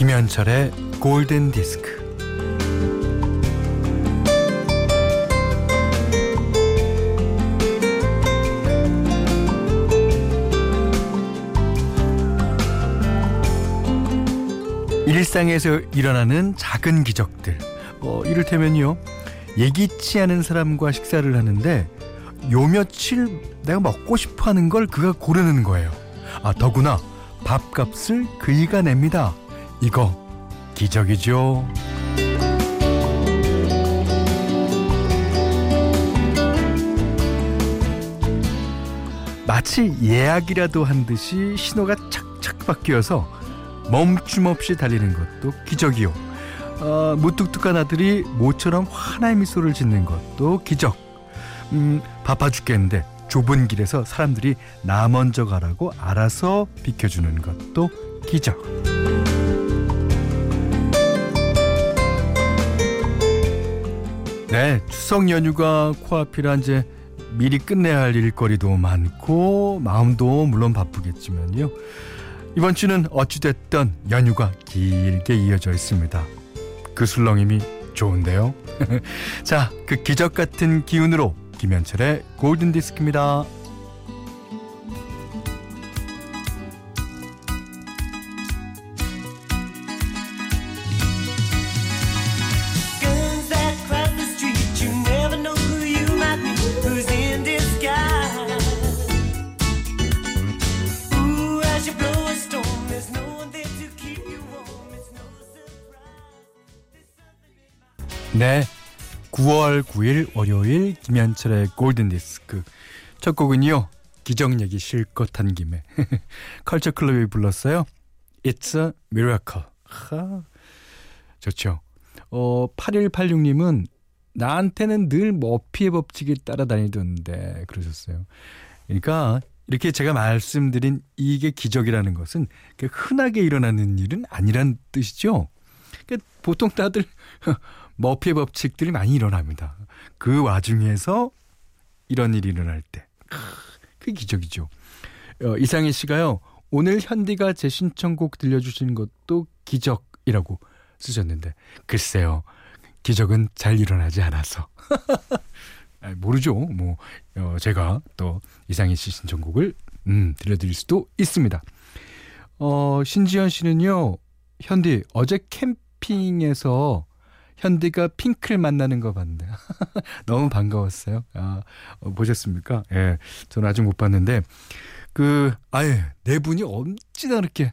김현철의 골든 디스크. 일상에서 일어나는 작은 기적들. 어, 이를테면요. 예기치 않은 사람과 식사를 하는데 요 며칠 내가 먹고 싶어 하는 걸 그가 고르는 거예요. 아, 더구나 밥값을 그이가 냅니다. 이거 기적이죠. 마치 예약이라도 한 듯이 신호가 착착 바뀌어서 멈춤 없이 달리는 것도 기적이요. 어, 무뚝뚝한 아들이 모처럼 환한 미소를 짓는 것도 기적. 음, 바빠 죽겠는데 좁은 길에서 사람들이 나 먼저 가라고 알아서 비켜주는 것도 기적. 네, 추석 연휴가 코앞이라 이제 미리 끝내야 할 일거리도 많고 마음도 물론 바쁘겠지만요. 이번 주는 어찌됐든 연휴가 길게 이어져 있습니다. 그 술렁임이 좋은데요. 자, 그 기적 같은 기운으로 김현철의 골든 디스크입니다. 네. 9월 9일 월요일 김현철의 골든 디스크. 첫 곡은요. 기적 얘기 실컷 한 김에 컬처 클럽이 불렀어요. It's a miracle. 하. 좋죠. 어 8186님은 나한테는 늘 머피의 법칙이 따라다니던데 그러셨어요. 그러니까 이렇게 제가 말씀드린 이게 기적이라는 것은 그 흔하게 일어나는 일은 아니란 뜻이죠. 그러니까 보통 다들 머피의 법칙들이 많이 일어납니다. 그 와중에서 이런 일이 일어날 때. 크, 그게 기적이죠. 어, 이상희 씨가요. 오늘 현디가 제 신청곡 들려주신 것도 기적이라고 쓰셨는데 글쎄요. 기적은 잘 일어나지 않아서. 아, 모르죠. 뭐 어, 제가 또 이상희 씨 신청곡을 음, 들려드릴 수도 있습니다. 어, 신지현 씨는요. 현디 어제 캠핑에서 현디가 핑클 만나는 거 봤는데 너무 반가웠어요. 아, 어, 보셨습니까? 예, 저는 아직 못 봤는데 그 아예 네 분이 엄지나 이렇게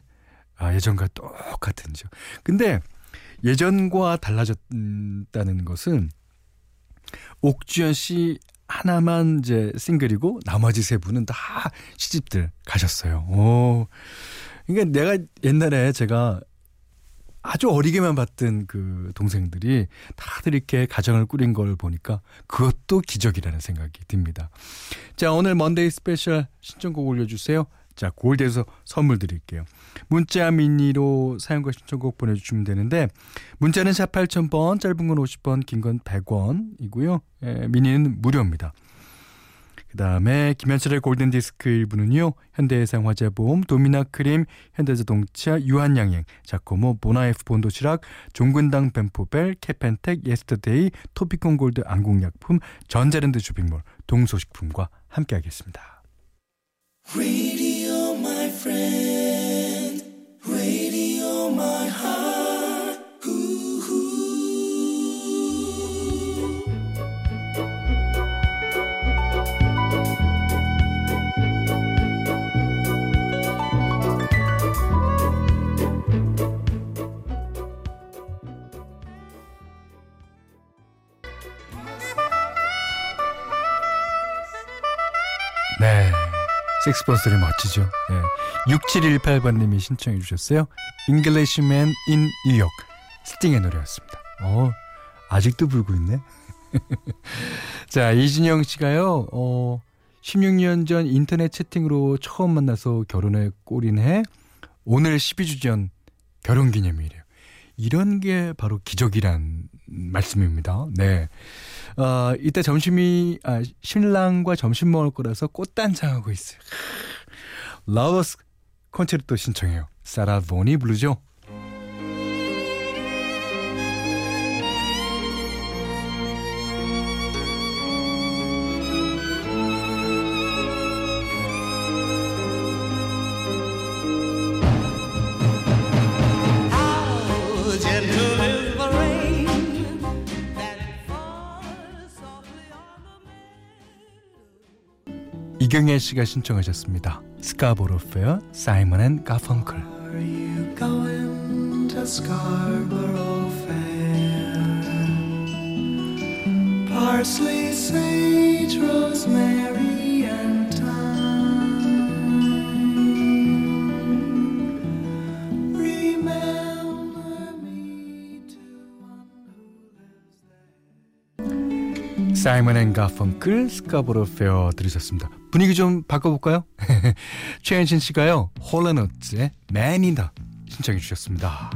아, 예전과 똑같은죠. 근데 예전과 달라졌다는 것은 옥주현 씨 하나만 이제 싱글이고 나머지 세 분은 다 시집들 가셨어요. 오. 그러니까 내가 옛날에 제가 아주 어리게만 봤던 그 동생들이 다들 이렇게 가정을 꾸린 걸 보니까 그것도 기적이라는 생각이 듭니다. 자, 오늘 Monday Special 신청곡 올려주세요. 자, 골디에서 선물 드릴게요. 문자 미니로 사연과 신청곡 보내주시면 되는데, 문자는 샵 8000번, 짧은 건 50번, 긴건 100원이고요. 예, 미니는 무료입니다. 그 다음에 김현철의 골든 디스크 일부는요. 현대해상화재보험, 도미나크림, 현대자동차, 유한양행, 자코모, 보나에프 본도시락, 종근당 벤포벨, 캐펜텍, 예스터데이, 토피콘 골드 안국약품, 전자랜드 쇼핑몰, 동서식품과 함께하겠습니다. Radio, 네. 섹스버스리 멋지죠. 네. 6718번님이 신청해 주셨어요. Englishman in New York. 스팅의 노래였습니다. 어, 아직도 불고 있네. 자, 이진영 씨가요, 어, 16년 전 인터넷 채팅으로 처음 만나서 결혼에 꼬린 해, 오늘 12주 전 결혼 기념일이에요. 이런 게 바로 기적이란 말씀입니다. 네. 어, 이때 점심이, 아, 신랑과 점심 먹을 거라서 꽃단장하고 있어요. Lover's Concerto 신청해요. 사라 본이 부르죠. 이경혜 씨가 신청하셨습니다. 스카보로 페어 사이먼 앤 가펑클. Parsley, sage, rosemary, and 사이먼 앤 가펑클 Scarborough Fair 들으셨습니다. 분위기 좀 바꿔볼까요? 최현신 씨가요. 홀 앤 오츠의 Maneater 신청해 주셨습니다.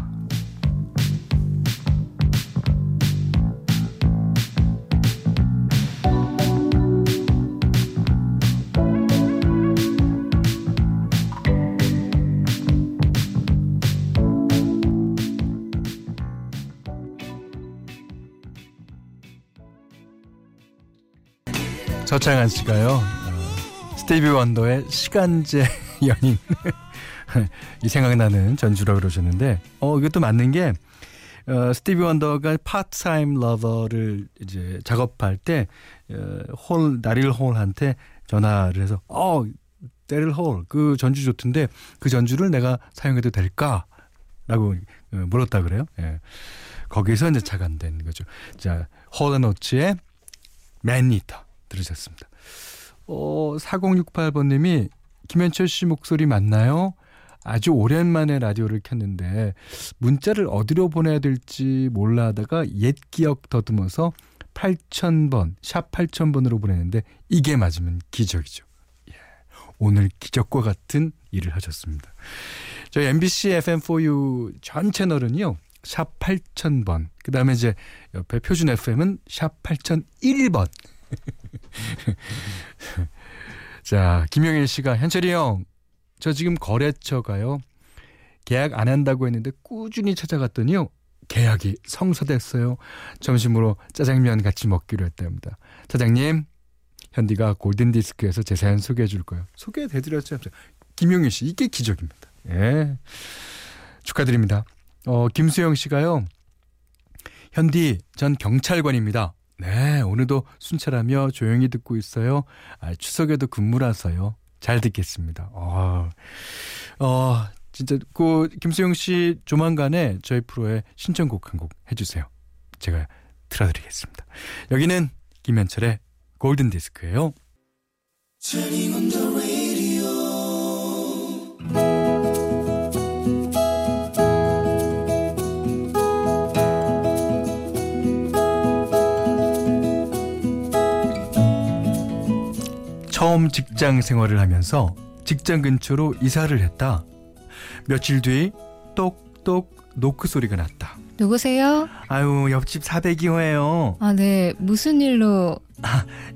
저창한 씨가요. 어, 스티비 원더의 시간제 연인 이 생각나는 전주라 그러셨는데 어 이것도 맞는 게 어, 스티비 원더가 Part-Time Lover를 이제 작업할 때 어, 홀 대릴 홀한테 전화를 해서 어 대릴 홀 그 전주 좋던데 그 전주를 내가 사용해도 될까라고 어, 물었다 그래요. 예. 거기서 이제 착안된 거죠. 자 홀앤 오츠의 맨니터 들으셨습니다. 어, 4068번님이 김현철 씨 목소리 맞나요? 아주 오랜만에 라디오를 켰는데 문자를 어디로 보내야 될지 몰라 하다가 옛 기억 더듬어서 8000번, 샵 8000번으로 보내는데 이게 맞으면 기적이죠. 예, 오늘 기적과 같은 일을 하셨습니다. 저희 MBC FM4U 전 채널은요. 샵 8000번. 그 다음에 이제 옆에 표준 FM은 샵 8001번. 자, 김영일 씨가 현철이 형, 저 지금 거래처 가요. 계약 안 한다고 했는데 꾸준히 찾아갔더니요. 계약이 성사됐어요. 점심으로 짜장면 같이 먹기로 했답니다. 차장님, 현디가 골든디스크에서 제 사연 소개해 줄 거예요. 소개해 드렸죠. 김용일 씨, 이게 기적입니다. 예. 축하드립니다. 어, 김수영 씨가요. 현디, 전 경찰관입니다. 네, 오늘도 순찰하며 조용히 듣고 있어요. 아, 추석에도 근무라서요. 잘 듣겠습니다. 어, 어 진짜 그 김수영 씨 조만간에 저희 프로에 신청곡 한 곡 해주세요. 제가 틀어드리겠습니다. 여기는 김현철의 골든 디스크예요. 처음 직장 생활을 하면서 직장 근처로 이사를 했다. 며칠 뒤 똑똑 노크 소리가 났다. 누구세요? 아유 옆집 402호예요. 아, 네. 무슨 일로?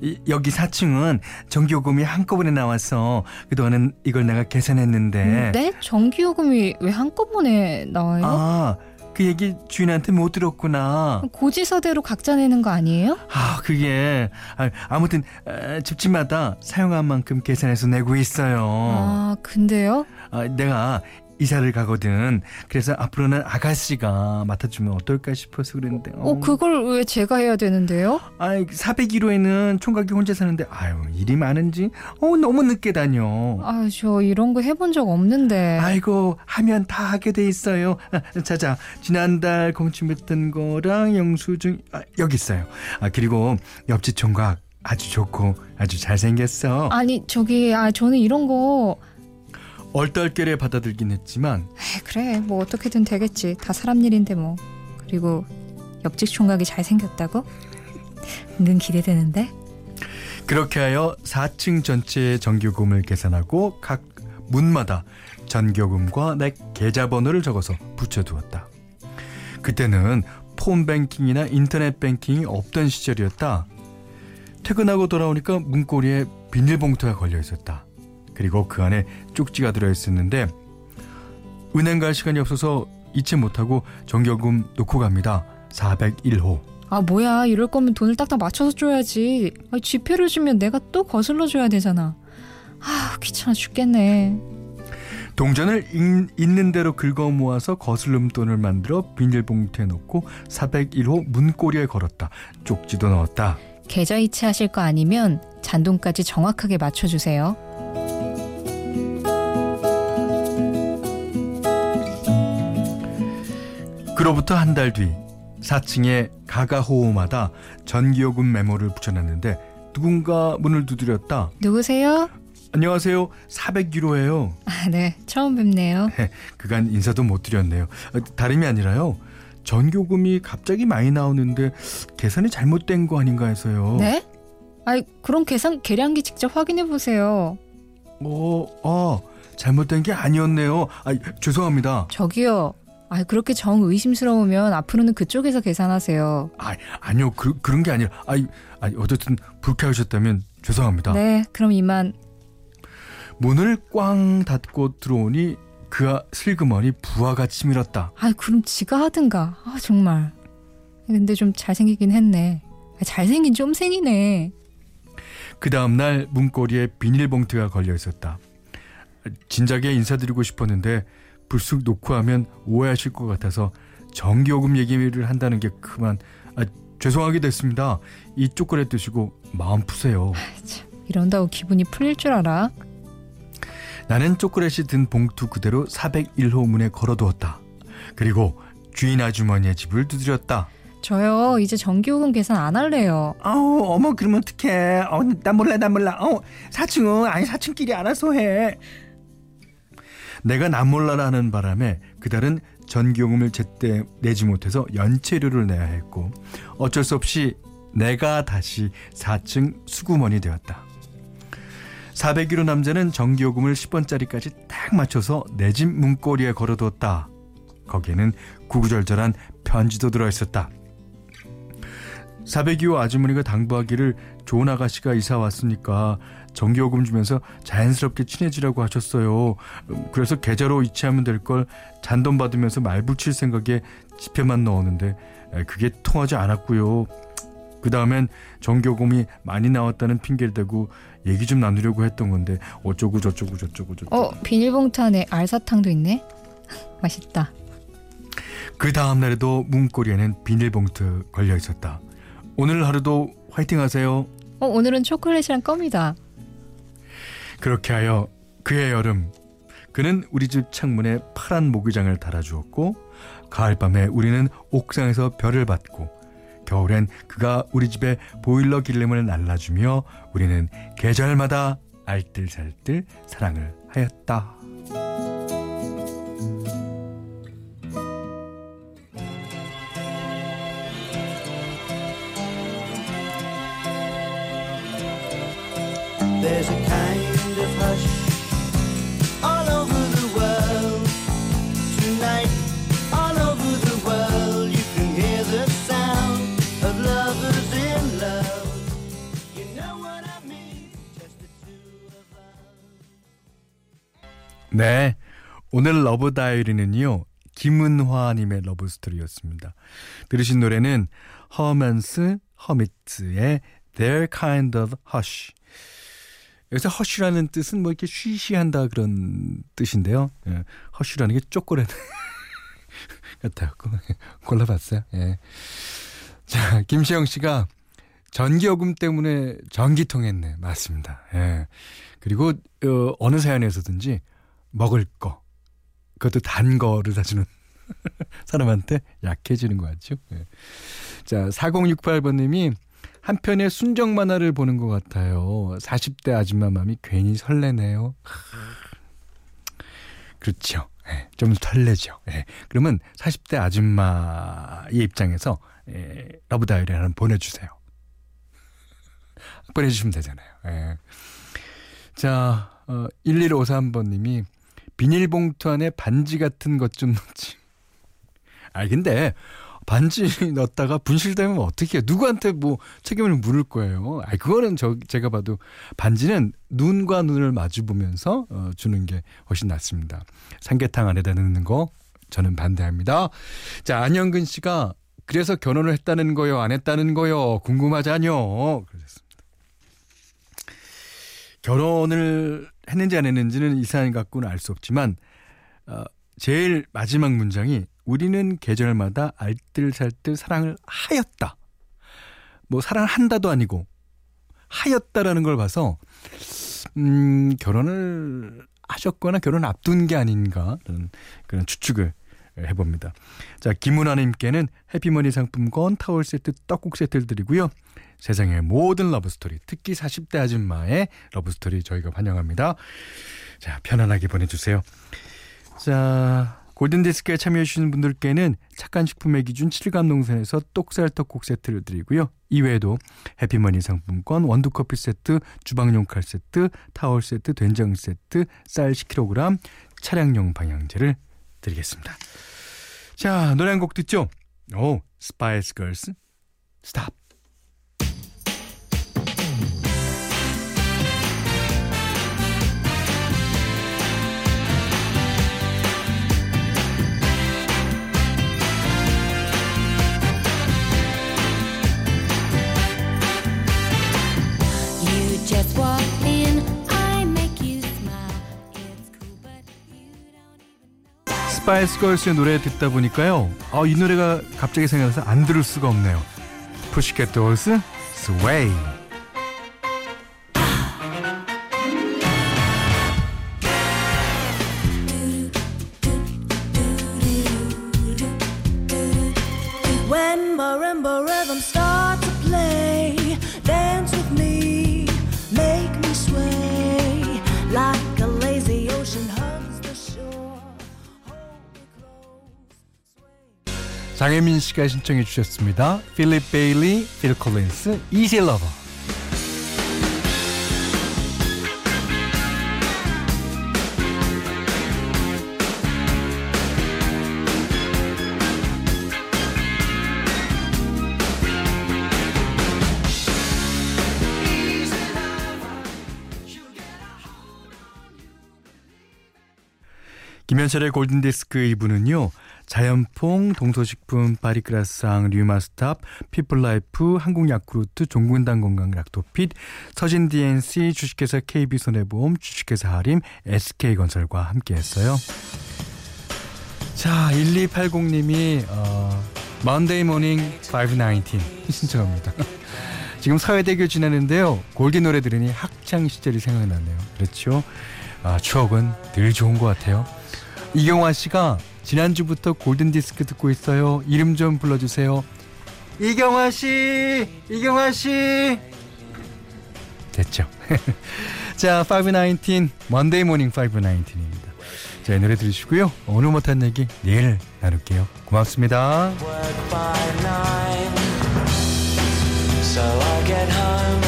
이, 여기 4층은 전기요금이 한꺼번에 나와서 그동안은 이걸 내가 계산했는데 네? 전기요금이 왜 한꺼번에 나와요? 아, 그 얘기 주인한테 못 들었구나. 고지서대로 각자 내는 거 아니에요? 아, 그게 아, 아무튼 에, 집집마다 사용한 만큼 계산해서 내고 있어요. 아, 근데요? 아, 내가 이사를 가거든. 그래서 앞으로는 아가씨가 맡아주면 어떨까 싶어서 그랬는데. 어, 그걸 왜 제가 해야 되는데요? 아, 401호에는 총각이 혼자 사는데 아유 일이 많은지 어 너무 늦게 다녀. 아, 저 이런 거 해본 적 없는데. 아이고 하면 다 하게 돼 있어요. 아, 자자 지난달 공침했던 거랑 영수증 아, 여기 있어요. 아 그리고 옆집 총각 아주 좋고 아주 잘생겼어. 아니, 저기, 아, 저는 이런 거. 얼떨결에 받아들긴 했지만 에이, 그래, 뭐 어떻게든 되겠지. 다 사람 일인데 뭐. 그리고 옆집 총각이 잘생겼다고? 은근 기대되는데? 그렇게 하여 4층 전체의 전기요금을 계산하고 각 문마다 전기요금과 내 계좌번호를 적어서 붙여두었다. 그때는 폰뱅킹이나 인터넷 뱅킹이 없던 시절이었다. 퇴근하고 돌아오니까 문고리에 비닐봉투가 걸려 있었다. 그리고 그 안에 쪽지가 들어있었는데 은행 갈 시간이 없어서 잊지 못하고 전기요금 놓고 갑니다. 401호. 아, 뭐야. 이럴 거면 돈을 딱딱 맞춰서 줘야지. 아, 지폐를 주면 내가 또 거슬러 줘야 되잖아. 아, 귀찮아 죽겠네. 동전을 인- 있는 대로 긁어 모아서 거슬름 돈을 만들어 비닐봉투에 넣고 401호 문고리에 걸었다. 쪽지도 넣었다. 계좌 이체 하실 거 아니면 잔돈까지 정확하게 맞춰주세요. 그로부터 한 달 뒤 4층에 가가호호마다 전기요금 메모를 붙여놨는데 누군가 문을 두드렸다. 누구세요? 안녕하세요. 401호예요. 아, 네. 처음 뵙네요. 그간 인사도 못 드렸네요. 어, 다름이 아니라요. 전교금이 갑자기 많이 나오는데 계산이 잘못된 거 아닌가 해서요. 네? 아이, 그럼 계산 계량기 직접 확인해 보세요. 어, 아, 잘못된 게 아니었네요. 아, 죄송합니다. 저기요. 아, 그렇게 정 의심스러우면 앞으로는 그쪽에서 계산하세요. 아, 아니요. 그, 그런 게 아니라 아, 아니, 어쨌든 불쾌하셨다면 죄송합니다. 네, 그럼 이만. 문을 꽝 닫고 들어오니 그가 슬그머니 부하가 치밀었다. 아, 그럼 지가 하든가. 아, 정말. 근데 좀 잘생기긴 했네. 아, 잘생긴 쫌생이네. 그 다음날 문고리에 비닐봉투가 걸려 있었다. 진작에 인사드리고 싶었는데 불쑥 놓고 하면 오해하실 것 같아서 전기요금 얘기를 한다는 게 그만 아, 죄송하게 됐습니다. 이 초콜릿 드시고 마음 푸세요. 이런다고 기분이 풀릴 줄 알아? 나는 초콜릿이 든 봉투 그대로 401호 문에 걸어두었다. 그리고 주인 아주머니의 집을 두드렸다. 저요, 이제 전기요금 계산 안 할래요. 어우 어머 그러면 어떡해 어, 나 몰라 나 몰라 어 사층은 아니 사층끼리 알아서 해 내가 남몰라라는 바람에 그달은 전기요금을 제때 내지 못해서 연체료를 내야 했고 어쩔 수 없이 내가 다시 4층 수구먼이 되었다. 401호 남자는 전기요금을 10원짜리까지 딱 맞춰서 내 집 문고리에 걸어뒀다. 거기에는 구구절절한 편지도 들어있었다. 402호 아주머니가 당부하기를 좋은 아가씨가 이사 왔으니까 전기요금 주면서 자연스럽게 친해지라고 하셨어요. 음, 그래서 계좌로 이체하면 될 걸 잔돈 받으면서 말 붙일 생각에 지폐만 넣었는데 에, 그게 통하지 않았고요. 그 다음엔 전기요금이 많이 나왔다는 핑계를 대고 얘기 좀 나누려고 했던 건데 어쩌고 저쩌고 저쩌고 저쩌고 어, 비닐봉투 안에 알사탕도 있네. 맛있다. 그 다음날에도 문고리에는 비닐봉투 걸려 있었다. 오늘 하루도 화이팅 하세요. 어, 오늘은 초콜릿이랑 껌이다. 그렇게 하여 그해 여름 그는 우리 집 창문에 파란 모기장을 달아주었고 가을밤에 우리는 옥상에서 별을 받고 겨울엔 그가 우리 집에 보일러 기름을 날라주며 우리는 계절마다 알뜰살뜰 사랑을 하였다. There's a kind of hush all over the world tonight. All over the world, you can hear the sound of lovers in love. You know what I mean? Just the two of us. 네. 오늘 러브 다이어리는요. 김은화님의 러브 스토리였습니다. 들으신 노래는 허먼스 허미츠의 Their Kind of Hush. 여기서 허쉬라는 뜻은 뭐 이렇게 쉬쉬한다 그런 뜻인데요. 예, 허쉬라는 게 초콜릿 같아요. 골라봤어요. 예. 자, 김시영 씨가 전기요금 때문에 전기통했네. 맞습니다. 예. 그리고 어, 어느 사연에서든지 먹을 거, 그것도 단 거를 사주는 사람한테 약해지는 거 같죠. 예. 자, 4068번님이 한편의 순정 만화를 보는 것 같아요. 40대 아줌마 맘이 괜히 설레네요. 그렇죠. 예, 좀 설레죠. 예, 그러면 40대 아줌마의 입장에서 예, Love Diary 하나 보내주세요. 보내주시면 되잖아요. 예. 자, 어, 1153번님이 비닐봉투 안에 반지 같은 것 좀 넣지. 아, 근데 반지 넣었다가 분실되면 어떻게? 누구한테 뭐 책임을 물을 거예요? 아, 그거는 저 제가 봐도 반지는 눈과 눈을 마주 보면서 어, 주는 게 훨씬 낫습니다. 삼계탕 안에다 넣는 거 저는 반대합니다. 자, 안영근 씨가 그래서 결혼을 했다는 거요, 안 했다는 거요, 궁금하잖요. 그러셨습니다. 결혼을 했는지 안 했는지는 이 사연 갖고는 알 수 없지만 어, 제일 마지막 문장이 우리는 계절마다 알뜰살뜰 사랑을 하였다. 뭐 사랑한다도 아니고 하였다라는 걸 봐서 음, 결혼을 하셨거나 결혼 앞둔 게 아닌가 그런 그런 추측을 해봅니다. 자, 김은아님께는 해피머니 상품권, 타월 세트, 떡국 세트를 드리고요. 세상의 모든 love story, 특히 40대 아줌마의 love story 저희가 환영합니다. 자, 편안하게 보내주세요. 자, 골든디스크에 참여해주시는 분들께는 착한 식품의 기준 칠갑농산에서 똑살 떡국 세트를 드리고요. 이외에도 해피머니 상품권, 원두커피 세트, 주방용 칼 세트, 타월 세트, 된장 세트, 쌀 10kg, 차량용 방향제를 드리겠습니다. 자, 노래 한 곡 듣죠? 오, 스파이스 걸스, 스탑. 스파이스 걸스의 노래 듣다 보니까요. 아, 이 노래가 갑자기 생각나서 안 들을 수가 없네요. 푸시캣 돌스, Sway. 장혜민 씨가 신청해 주셨습니다. 필립 베일리, 필 콜린스, 이지 러버. 김현철의 골든디스크 2부는요. 자연퐁, 동서식품, 파리크라상, 류마스탑, 피플라이프, 한국야쿠르트, 종근당 건강 락토핏, 서진 DNC, 주식회사 KB손해보험, 주식회사 하림, SK건설과 함께했어요. 자, 1280님이 어, Monday Morning 519 신청합니다. 지금 서해대교 지나는데요. 골디 노래 들으니 학창 시절이 생각나네요. 그렇죠? 아, 추억은 늘 좋은 것 같아요. 이경화 씨가 지난주부터 골든 디스크 듣고 있어요. 이름 좀 불러주세요. 이경화 씨, 이경화 씨. 됐죠. 자, 519 Monday Morning 519입니다. 자, 이 노래 들으시고요. 오늘 못한 얘기 내일 나눌게요. 고맙습니다. So I get home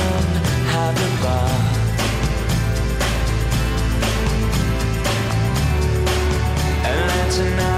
and I